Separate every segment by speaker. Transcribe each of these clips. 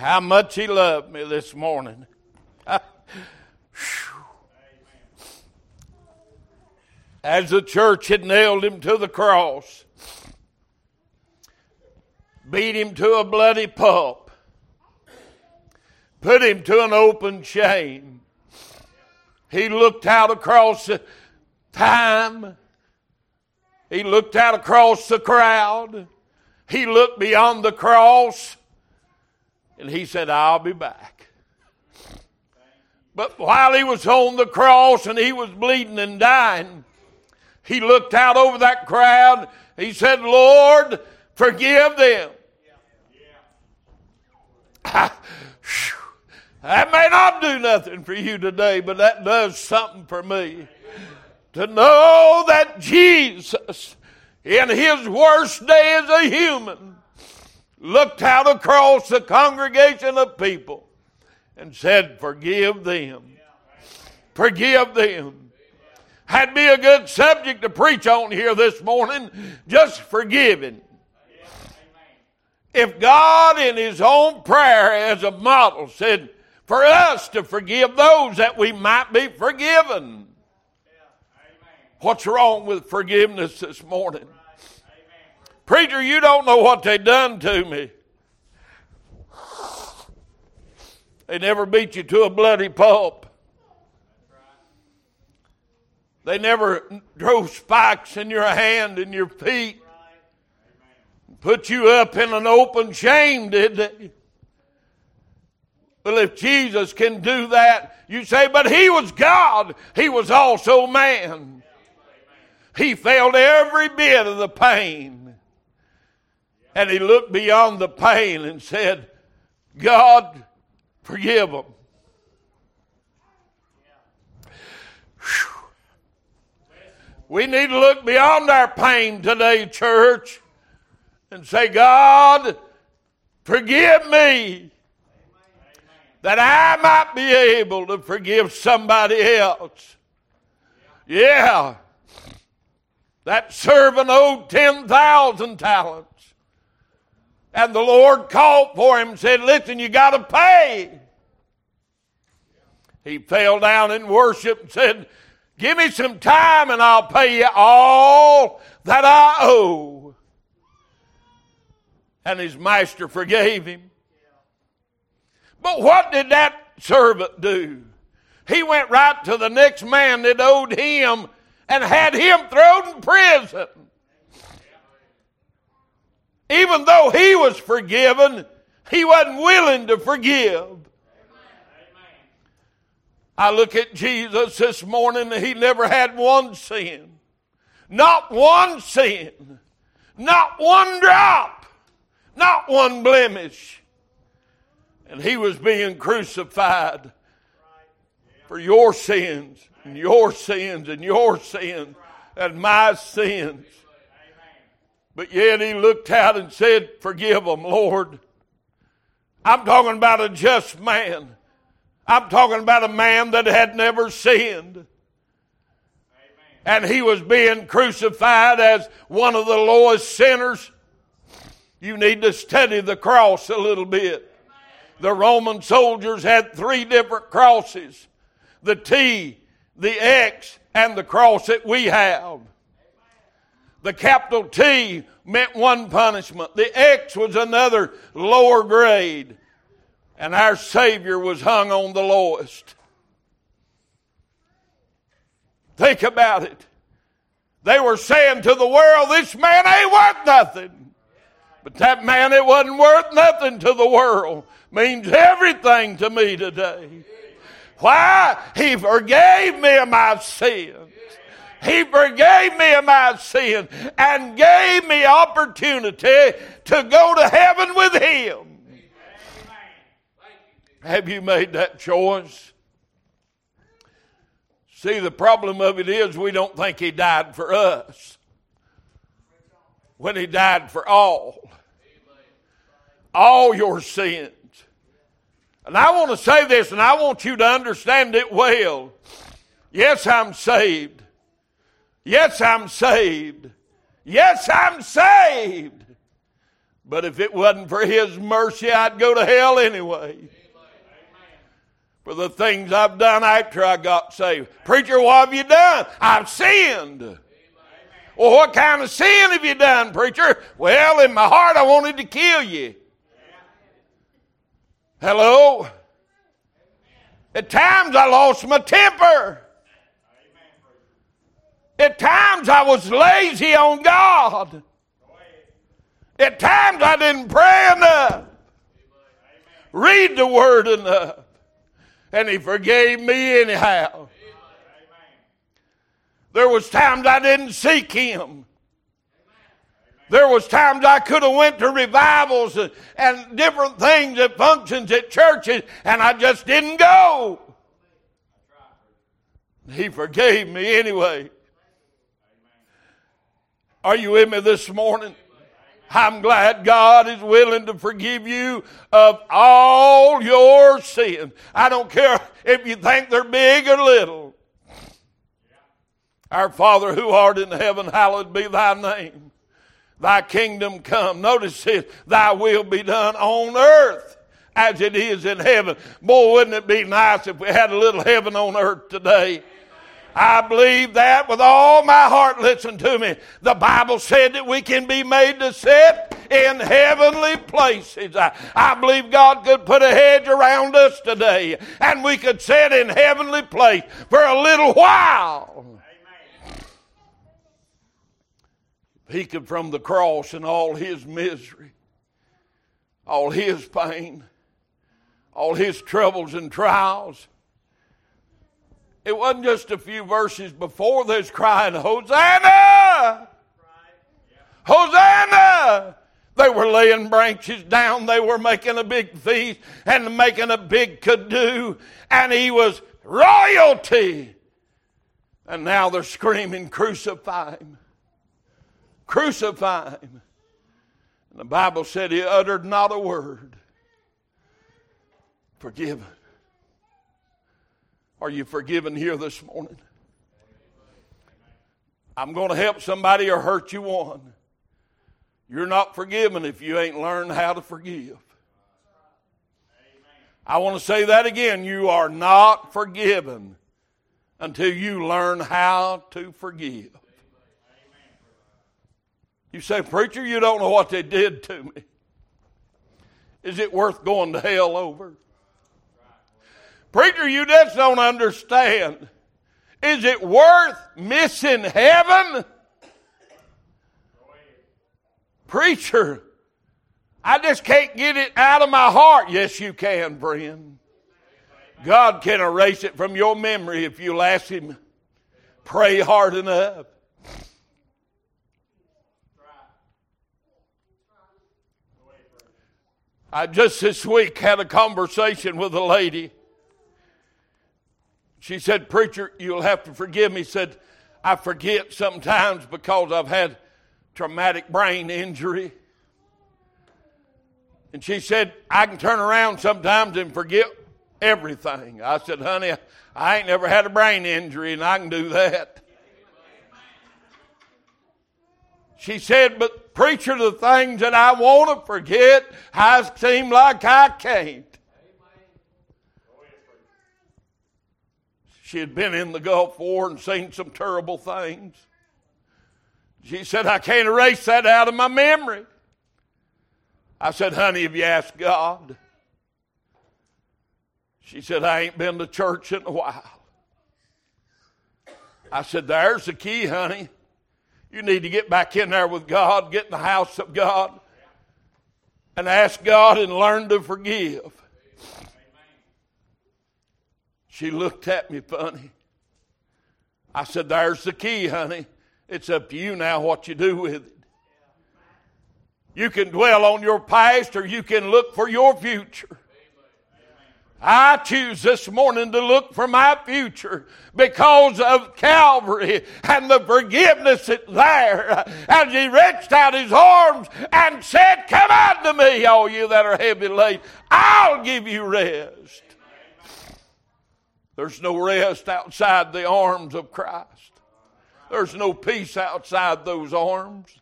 Speaker 1: how much he loved me this morning. As the church had nailed him to the cross, beat him to a bloody pulp, put him to an open shame. He looked out across the time. He looked out across the crowd. He looked beyond the cross and he said, I'll be back. But while he was on the cross and he was bleeding and dying, he looked out over that crowd. He said, Lord, forgive them. that may not do nothing for you today, but that does something for me. To know that Jesus, in his worst day as a human, looked out across the congregation of people and said, Forgive them. Forgive them. Had be a good subject to preach on here this morning, just forgiving. If God, in His own prayer as a model, said, for us to forgive those that we might be forgiven. What's wrong with forgiveness this morning? Preacher, you don't know what they done to me. They never beat you to a bloody pulp. They never drove spikes in your hand and your feet. Put you up in an open shame, did they? Well, if Jesus can do that, you say, but he was God. He was also man. He felt every bit of the pain. And he looked beyond the pain and said, God, forgive them. We need to look beyond our pain today, church, and say, God, forgive me that I might be able to forgive somebody else. Yeah. That servant owed 10,000 talents. And the Lord called for him and said, Listen, you got to pay. He fell down in worship and said, Give me some time and I'll pay you all that I owe. And his master forgave him. But what did that servant do? He went right to the next man that owed him and had him thrown in prison. Even though he was forgiven, he wasn't willing to forgive. I look at Jesus this morning, he never had one sin. Not one sin. Not one drop. Not one blemish. And he was being crucified for your sins, and your sins, and your sins, and my sins. But yet he looked out and said, Forgive them, Lord. I'm talking about a just man. I'm talking about a man that had never sinned. And he was being crucified as one of the lowest sinners. You need to study the cross a little bit. The Roman soldiers had three different crosses the T, the X, and the cross that we have. The capital T meant one punishment. The X was another lower grade. And our Savior was hung on the lowest. Think about it. They were saying to the world, this man ain't worth nothing. But that man it wasn't worth nothing to the world means everything to me today. Why? He forgave me of my sins. He forgave me of my sin and gave me opportunity to go to heaven with Him. Have you made that choice? See, the problem of it is we don't think He died for us when He died for all. All your sins. And I want to say this, and I want you to understand it well. Yes, I'm saved. Yes, I'm saved. Yes, I'm saved. But if it wasn't for His mercy, I'd go to hell anyway. For the things I've done after I got saved. Preacher, what have you done? I've sinned. Well, what kind of sin have you done, preacher? Well, in my heart, I wanted to kill you. Hello? At times, I lost my temper. At times, I was lazy on God. At times I didn't pray enough, read the word enough, and He forgave me anyhow. There was times I didn't seek Him. There was times I could have went to revivals and, and different things at functions at churches, and I just didn't go. He forgave me anyway. Are you with me this morning? I'm glad God is willing to forgive you of all your sin. I don't care if you think they're big or little. Our Father who art in heaven, hallowed be thy name. Thy kingdom come. Notice it, thy will be done on earth as it is in heaven. Boy, wouldn't it be nice if we had a little heaven on earth today? I believe that with all my heart. Listen to me. The Bible said that we can be made to sit in heavenly places. I, I believe God could put a hedge around us today and we could sit in heavenly place for a little while. He could from the cross and all his misery, all his pain, all his troubles and trials it wasn't just a few verses before this crying, Hosanna! Hosanna! They were laying branches down. They were making a big feast and making a big kado. And he was royalty. And now they're screaming, Crucify him! Crucify him! And the Bible said he uttered not a word. Forgiven. Are you forgiven here this morning? I'm going to help somebody or hurt you one. You're not forgiven if you ain't learned how to forgive. I want to say that again. You are not forgiven until you learn how to forgive. You say, Preacher, you don't know what they did to me. Is it worth going to hell over? Preacher, you just don't understand. Is it worth missing heaven? Preacher, I just can't get it out of my heart. Yes, you can, friend. God can erase it from your memory if you'll ask Him. Pray hard enough. I just this week had a conversation with a lady she said, Preacher, you'll have to forgive me. Said, I forget sometimes because I've had traumatic brain injury. And she said, I can turn around sometimes and forget everything. I said, honey, I ain't never had a brain injury and I can do that. She said, but preacher, the things that I want to forget, I seem like I can't. She had been in the Gulf War and seen some terrible things. She said, I can't erase that out of my memory. I said, honey, have you asked God? She said, I ain't been to church in a while. I said, there's the key, honey. You need to get back in there with God, get in the house of God, and ask God and learn to forgive. She looked at me funny. I said, There's the key, honey. It's up to you now what you do with it. You can dwell on your past or you can look for your future. I choose this morning to look for my future because of Calvary and the forgiveness that's there. And He reached out His arms and said, Come unto me, all you that are heavy laden. I'll give you rest. There's no rest outside the arms of Christ. There's no peace outside those arms.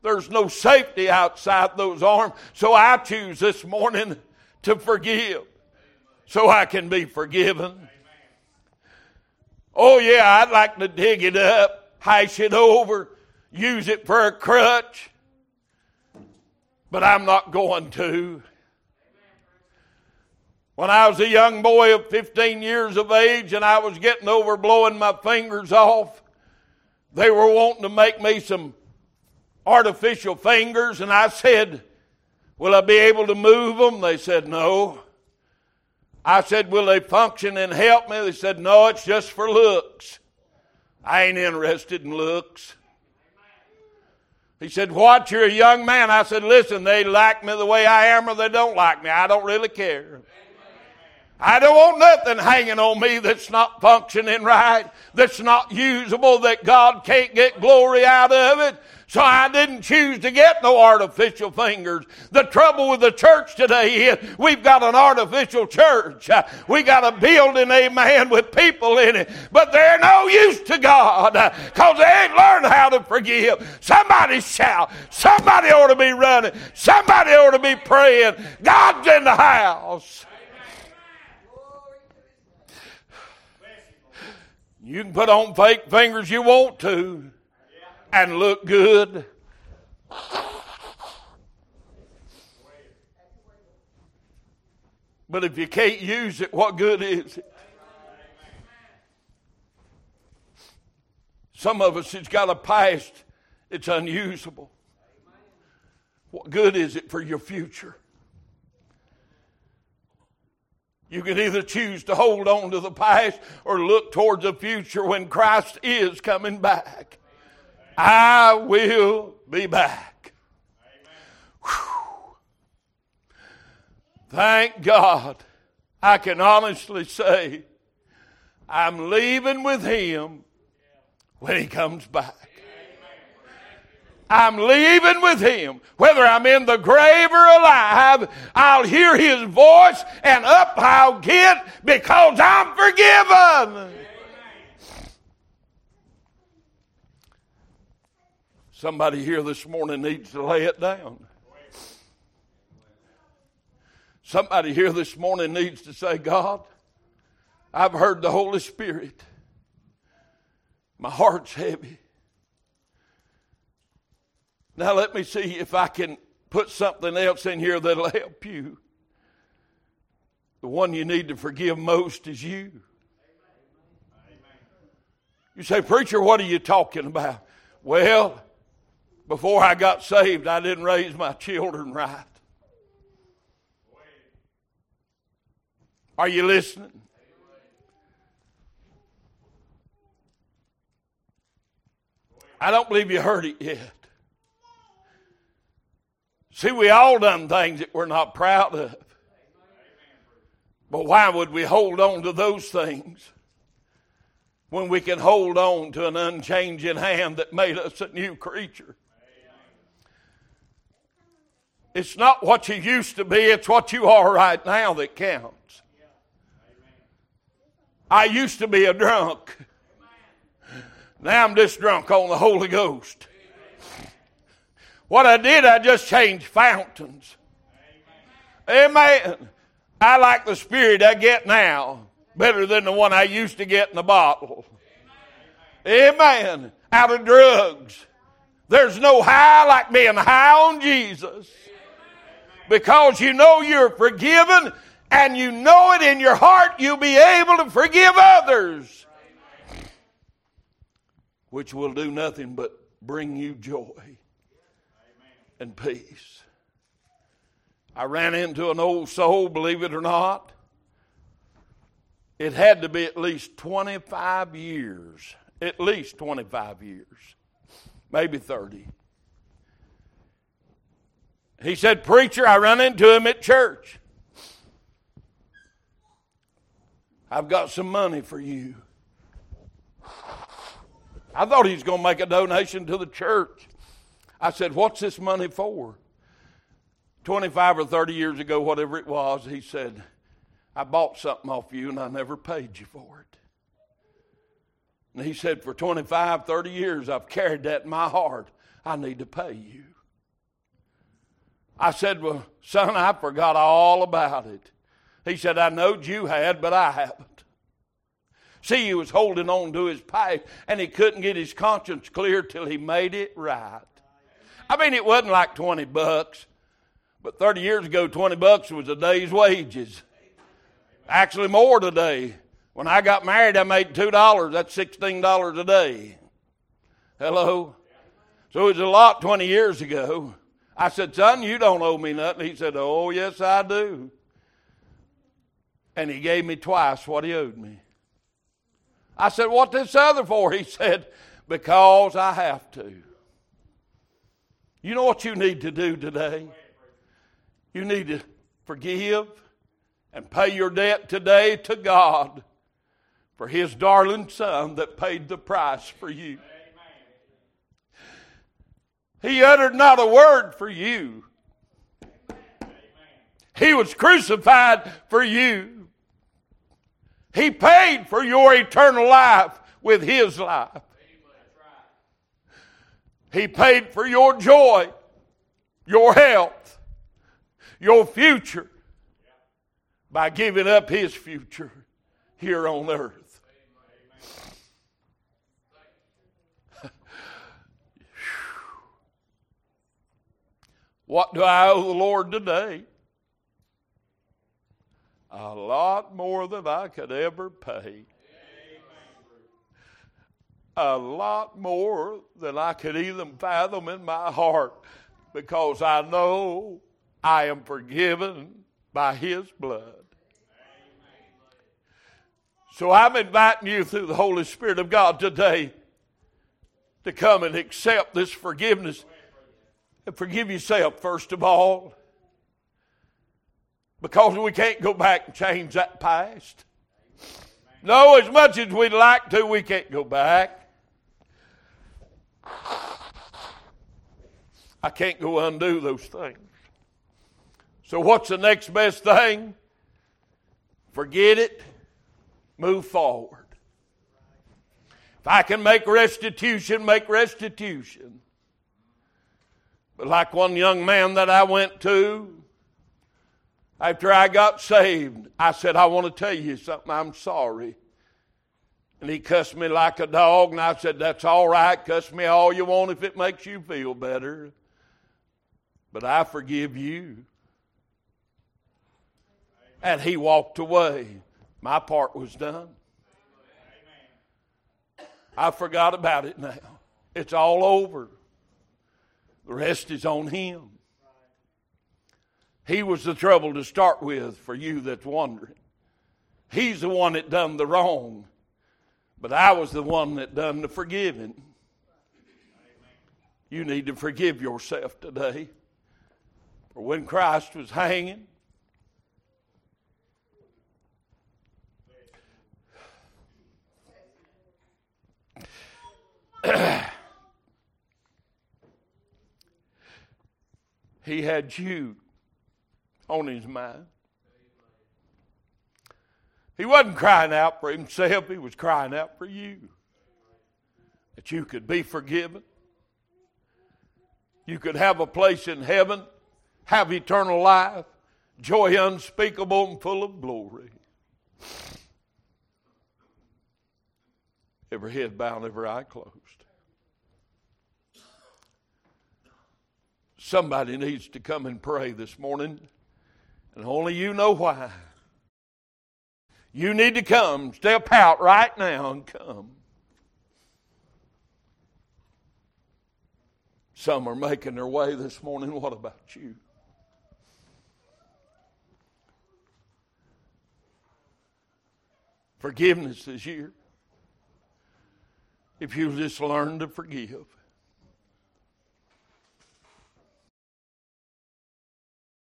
Speaker 1: There's no safety outside those arms. So I choose this morning to forgive so I can be forgiven. Oh, yeah, I'd like to dig it up, hash it over, use it for a crutch, but I'm not going to. When I was a young boy of 15 years of age and I was getting over blowing my fingers off, they were wanting to make me some artificial fingers, and I said, Will I be able to move them? They said, No. I said, Will they function and help me? They said, No, it's just for looks. I ain't interested in looks. He said, What? You're a young man. I said, Listen, they like me the way I am or they don't like me. I don't really care. I don't want nothing hanging on me that's not functioning right, that's not usable, that God can't get glory out of it. So I didn't choose to get no artificial fingers. The trouble with the church today is we've got an artificial church. We got a building, amen, with people in it, but they're no use to God because they ain't learned how to forgive. Somebody shout. Somebody ought to be running. Somebody ought to be praying. God's in the house. You can put on fake fingers you want to and look good. But if you can't use it, what good is it? Some of us, it's got a past, it's unusable. What good is it for your future? You can either choose to hold on to the past or look towards the future when Christ is coming back. I will be back. Thank God. I can honestly say I'm leaving with Him when He comes back. I'm leaving with him. Whether I'm in the grave or alive, I'll hear his voice and up I'll get because I'm forgiven. Somebody here this morning needs to lay it down. Somebody here this morning needs to say, God, I've heard the Holy Spirit. My heart's heavy. Now let me see if I can put something else in here that'll help you. The one you need to forgive most is you. You say, Preacher, what are you talking about? Well, before I got saved, I didn't raise my children right. Are you listening? I don't believe you heard it yet. See, we all done things that we're not proud of. But why would we hold on to those things when we can hold on to an unchanging hand that made us a new creature? It's not what you used to be, it's what you are right now that counts. I used to be a drunk. Now I'm just drunk on the Holy Ghost. What I did, I just changed fountains. Amen. Amen. I like the spirit I get now better than the one I used to get in the bottle. Amen. Out of drugs. There's no high like being high on Jesus because you know you're forgiven and you know it in your heart, you'll be able to forgive others, which will do nothing but bring you joy and peace. I ran into an old soul, believe it or not. It had to be at least 25 years, at least 25 years, maybe 30 he said, Preacher, I run into him at church. I've got some money for you. I thought he was going to make a donation to the church. I said, What's this money for? 25 or 30 years ago, whatever it was, he said, I bought something off you and I never paid you for it. And he said, For 25, 30 years, I've carried that in my heart. I need to pay you. I said, Well, son, I forgot all about it. He said, I knowed you had, but I haven't. See, he was holding on to his pipe and he couldn't get his conscience clear till he made it right. I mean, it wasn't like 20 bucks, but 30 years ago, 20 bucks was a day's wages. Actually, more today. When I got married, I made $2. That's $16 a day. Hello? So it was a lot 20 years ago. I said, Son, you don't owe me nothing. He said, Oh, yes, I do. And he gave me twice what he owed me. I said, What this other for? He said, Because I have to. You know what you need to do today? You need to forgive and pay your debt today to God for His darling Son that paid the price for you. He uttered not a word for you. He was crucified for you. He paid for your eternal life with His life. He paid for your joy, your health, your future by giving up His future here on earth. what do I owe the Lord today? a lot more than I could ever pay. A lot more than I could even fathom in my heart because I know I am forgiven by His blood. So I'm inviting you through the Holy Spirit of God today to come and accept this forgiveness and forgive yourself, first of all because we can't go back and change that past. No, as much as we'd like to, we can't go back. I can't go undo those things. So, what's the next best thing? Forget it, move forward. If I can make restitution, make restitution. But, like one young man that I went to, after I got saved, I said, I want to tell you something. I'm sorry. And he cussed me like a dog, and I said, That's all right. Cuss me all you want if it makes you feel better. But I forgive you. And he walked away. My part was done. I forgot about it now. It's all over. The rest is on him. He was the trouble to start with for you that's wondering. He's the one that done the wrong, but I was the one that done the forgiving. You need to forgive yourself today. For when Christ was hanging, he had you on his mind. He wasn't crying out for himself, he was crying out for you. That you could be forgiven. You could have a place in heaven, have eternal life, joy unspeakable and full of glory. Every head bowed, every eye closed. Somebody needs to come and pray this morning. And only you know why. You need to come. Step out right now and come. Some are making their way this morning. What about you? Forgiveness is here. If you just learn to forgive.